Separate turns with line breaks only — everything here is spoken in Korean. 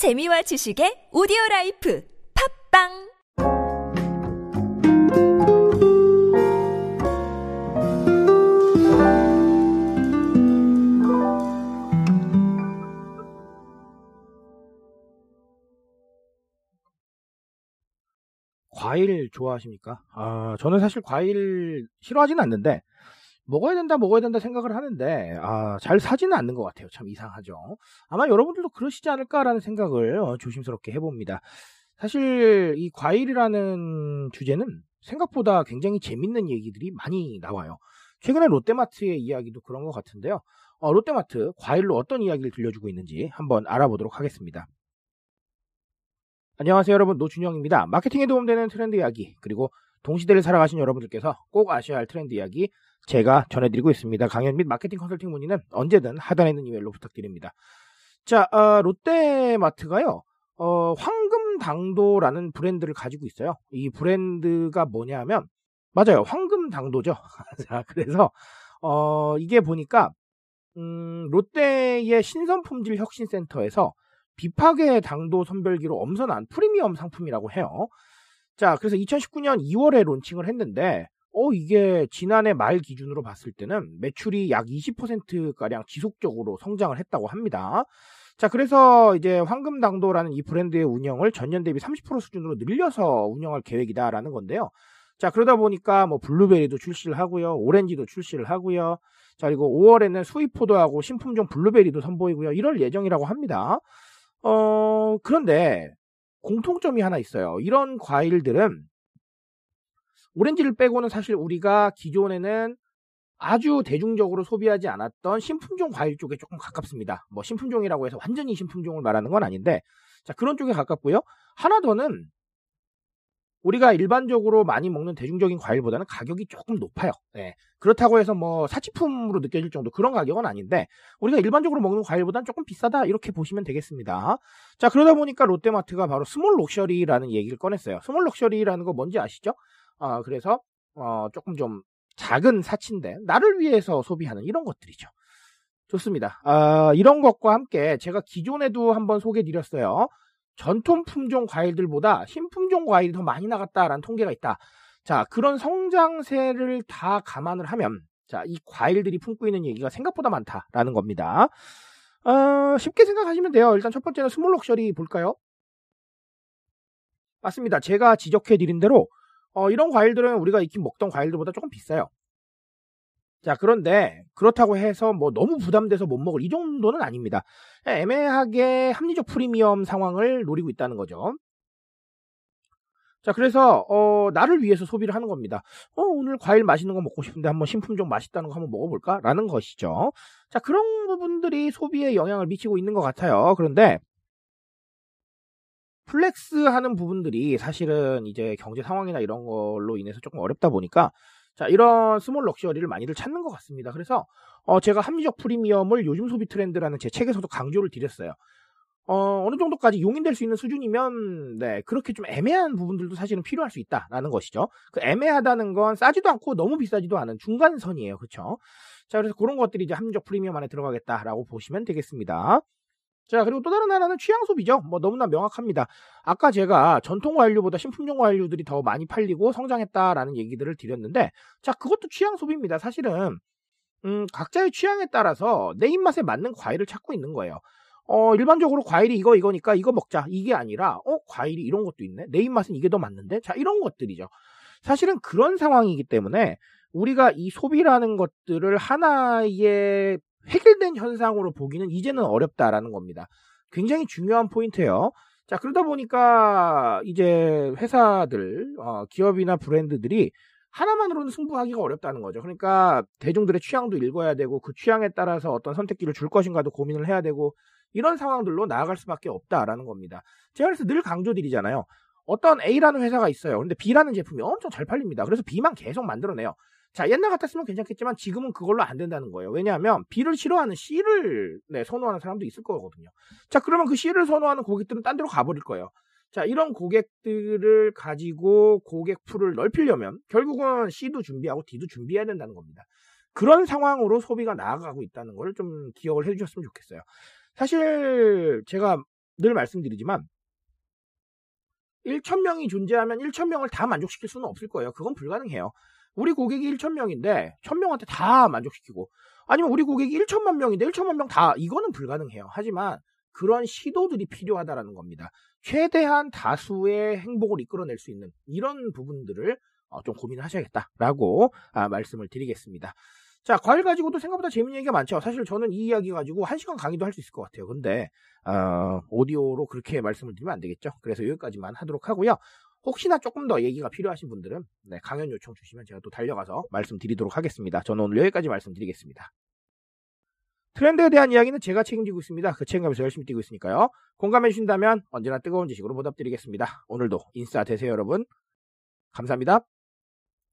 재미와 지식의 오디오 라이프 팟빵
과일 좋아하십니까? 아, 저는 사실 과일 싫어하지는 않는데, 먹어야 된다, 먹어야 된다 생각을 하는데, 아, 잘 사지는 않는 것 같아요. 참 이상하죠. 아마 여러분들도 그러시지 않을까라는 생각을 어, 조심스럽게 해봅니다. 사실 이 과일이라는 주제는 생각보다 굉장히 재밌는 얘기들이 많이 나와요. 최근에 롯데마트의 이야기도 그런 것 같은데요. 어, 롯데마트 과일로 어떤 이야기를 들려주고 있는지 한번 알아보도록 하겠습니다. 안녕하세요 여러분 노준영입니다. 마케팅에 도움되는 트렌드 이야기 그리고 동시대를 살아가신 여러분들께서 꼭 아셔야 할 트렌드 이야기 제가 전해드리고 있습니다. 강연 및 마케팅 컨설팅 문의는 언제든 하단에 있는 이메일로 부탁드립니다. 자 어, 롯데마트가요 어, 황금당도라는 브랜드를 가지고 있어요. 이 브랜드가 뭐냐면 맞아요 황금당도죠. 자 그래서 어, 이게 보니까 음, 롯데의 신선품질 혁신센터에서 비파계 당도 선별기로 엄선한 프리미엄 상품이라고 해요. 자, 그래서 2019년 2월에 론칭을 했는데, 어, 이게 지난해 말 기준으로 봤을 때는 매출이 약 20%가량 지속적으로 성장을 했다고 합니다. 자, 그래서 이제 황금당도라는 이 브랜드의 운영을 전년 대비 30% 수준으로 늘려서 운영할 계획이다라는 건데요. 자, 그러다 보니까 뭐 블루베리도 출시를 하고요. 오렌지도 출시를 하고요. 자, 그리고 5월에는 수입 포도하고 신품종 블루베리도 선보이고요. 이럴 예정이라고 합니다. 어, 그런데 공통점이 하나 있어요. 이런 과일들은 오렌지를 빼고는 사실 우리가 기존에는 아주 대중적으로 소비하지 않았던 신품종 과일 쪽에 조금 가깝습니다. 뭐 신품종이라고 해서 완전히 신품종을 말하는 건 아닌데, 자, 그런 쪽에 가깝고요. 하나 더는 우리가 일반적으로 많이 먹는 대중적인 과일보다는 가격이 조금 높아요. 네. 그렇다고 해서 뭐 사치품으로 느껴질 정도 그런 가격은 아닌데 우리가 일반적으로 먹는 과일보다는 조금 비싸다 이렇게 보시면 되겠습니다. 자 그러다 보니까 롯데마트가 바로 small luxury라는 얘기를 꺼냈어요. small luxury라는 거 뭔지 아시죠? 아 그래서 어, 조금 좀 작은 사치인데 나를 위해서 소비하는 이런 것들이죠. 좋습니다. 아, 이런 것과 함께 제가 기존에도 한번 소개드렸어요. 전통 품종 과일들보다 신품종 과일이 더 많이 나갔다라는 통계가 있다. 자, 그런 성장세를 다 감안을 하면, 자, 이 과일들이 품고 있는 얘기가 생각보다 많다라는 겁니다. 어, 쉽게 생각하시면 돼요. 일단 첫 번째는 small luxury 볼까요? 맞습니다. 제가 지적해 드린 대로, 어, 이런 과일들은 우리가 익히 먹던 과일들보다 조금 비싸요. 자, 그런데 그렇다고 해서 뭐 너무 부담돼서 못 먹을 이 정도는 아닙니다. 애매하게 합리적 프리미엄 상황을 노리고 있다는 거죠. 자, 그래서 어, 나를 위해서 소비를 하는 겁니다. 어, 오늘 과일 맛있는 거 먹고 싶은데 한번 신품종 맛있다는 거 한번 먹어볼까 라는 것이죠. 자, 그런 부분들이 소비에 영향을 미치고 있는 것 같아요. 그런데 flex 하는 부분들이 사실은 이제 경제 상황이나 이런 걸로 인해서 조금 어렵다 보니까 자, 이런 small luxury를 많이들 찾는 것 같습니다. 그래서 어, 제가 합리적 프리미엄을 요즘 소비 트렌드라는 제 책에서도 강조를 드렸어요. 어, 어느 정도까지 용인될 수 있는 수준이면 네, 그렇게 좀 애매한 부분들도 사실은 필요할 수 있다라는 것이죠. 그 애매하다는 건 싸지도 않고 너무 비싸지도 않은 중간선이에요. 그렇죠? 자, 그래서 그런 것들이 이제 합리적 프리미엄 안에 들어가겠다라고 보시면 되겠습니다. 자, 그리고 또 다른 하나는 취향 소비죠. 뭐 너무나 명확합니다. 아까 제가 전통 과일류보다 신품종 과일류들이 더 많이 팔리고 성장했다라는 얘기들을 드렸는데, 자, 그것도 취향 소비입니다. 사실은, 음, 각자의 취향에 따라서 내 입맛에 맞는 과일을 찾고 있는 거예요. 어, 일반적으로 과일이 이거, 이거니까 이거 먹자. 이게 아니라, 어, 과일이 이런 것도 있네. 내 입맛은 이게 더 맞는데? 자, 이런 것들이죠. 사실은 그런 상황이기 때문에 우리가 이 소비라는 것들을 하나의 해결된 현상으로 보기는 이제는 어렵다라는 겁니다. 굉장히 중요한 포인트예요. 자, 그러다 보니까 이제 회사들, 어, 기업이나 브랜드들이 하나만으로는 승부하기가 어렵다는 거죠. 그러니까 대중들의 취향도 읽어야 되고 그 취향에 따라서 어떤 선택기를 줄 것인가도 고민을 해야 되고 이런 상황들로 나아갈 수밖에 없다라는 겁니다. 제가 그래서 늘 강조드리잖아요. 어떤 A라는 회사가 있어요. 근데 B라는 제품이 엄청 잘 팔립니다. 그래서 B만 계속 만들어내요. 자, 옛날 같았으면 괜찮겠지만 지금은 그걸로 안 된다는 거예요. 왜냐하면 B를 싫어하는 C를 네, 선호하는 사람도 있을 거거든요. 자, 그러면 그 C를 선호하는 고객들은 딴 데로 가버릴 거예요. 자, 이런 고객들을 가지고 고객 풀을 넓히려면 결국은 C도 준비하고 D도 준비해야 된다는 겁니다. 그런 상황으로 소비가 나아가고 있다는 걸 좀 기억을 해 주셨으면 좋겠어요. 사실 제가 늘 말씀드리지만 1,000명이 존재하면 1,000명을 다 만족시킬 수는 없을 거예요. 그건 불가능해요. 우리 고객이 1,000명인데 1,000명한테 다 만족시키고 아니면 우리 고객이 1천만 명인데 1천만 명 다 이거는 불가능해요. 하지만 그런 시도들이 필요하다라는 겁니다. 최대한 다수의 행복을 이끌어낼 수 있는 이런 부분들을 어, 좀 고민을 하셔야겠다라고 아, 말씀을 드리겠습니다. 자, 과일 가지고도 생각보다 재밌는 얘기가 많죠. 사실 저는 이 이야기 가지고 한 시간 강의도 할 수 있을 것 같아요. 근데 어, 오디오로 그렇게 말씀을 드리면 안 되겠죠. 그래서 여기까지만 하도록 하고요. 혹시나 조금 더 얘기가 필요하신 분들은 네, 강연 요청 주시면 제가 또 달려가서 말씀드리도록 하겠습니다. 저는 오늘 여기까지 말씀드리겠습니다. 트렌드에 대한 이야기는 제가 책임지고 있습니다. 그 책임감에서 열심히 뛰고 있으니까요. 공감해 주신다면 언제나 뜨거운 지식으로 보답드리겠습니다. 오늘도 인싸 되세요, 여러분. 감사합니다.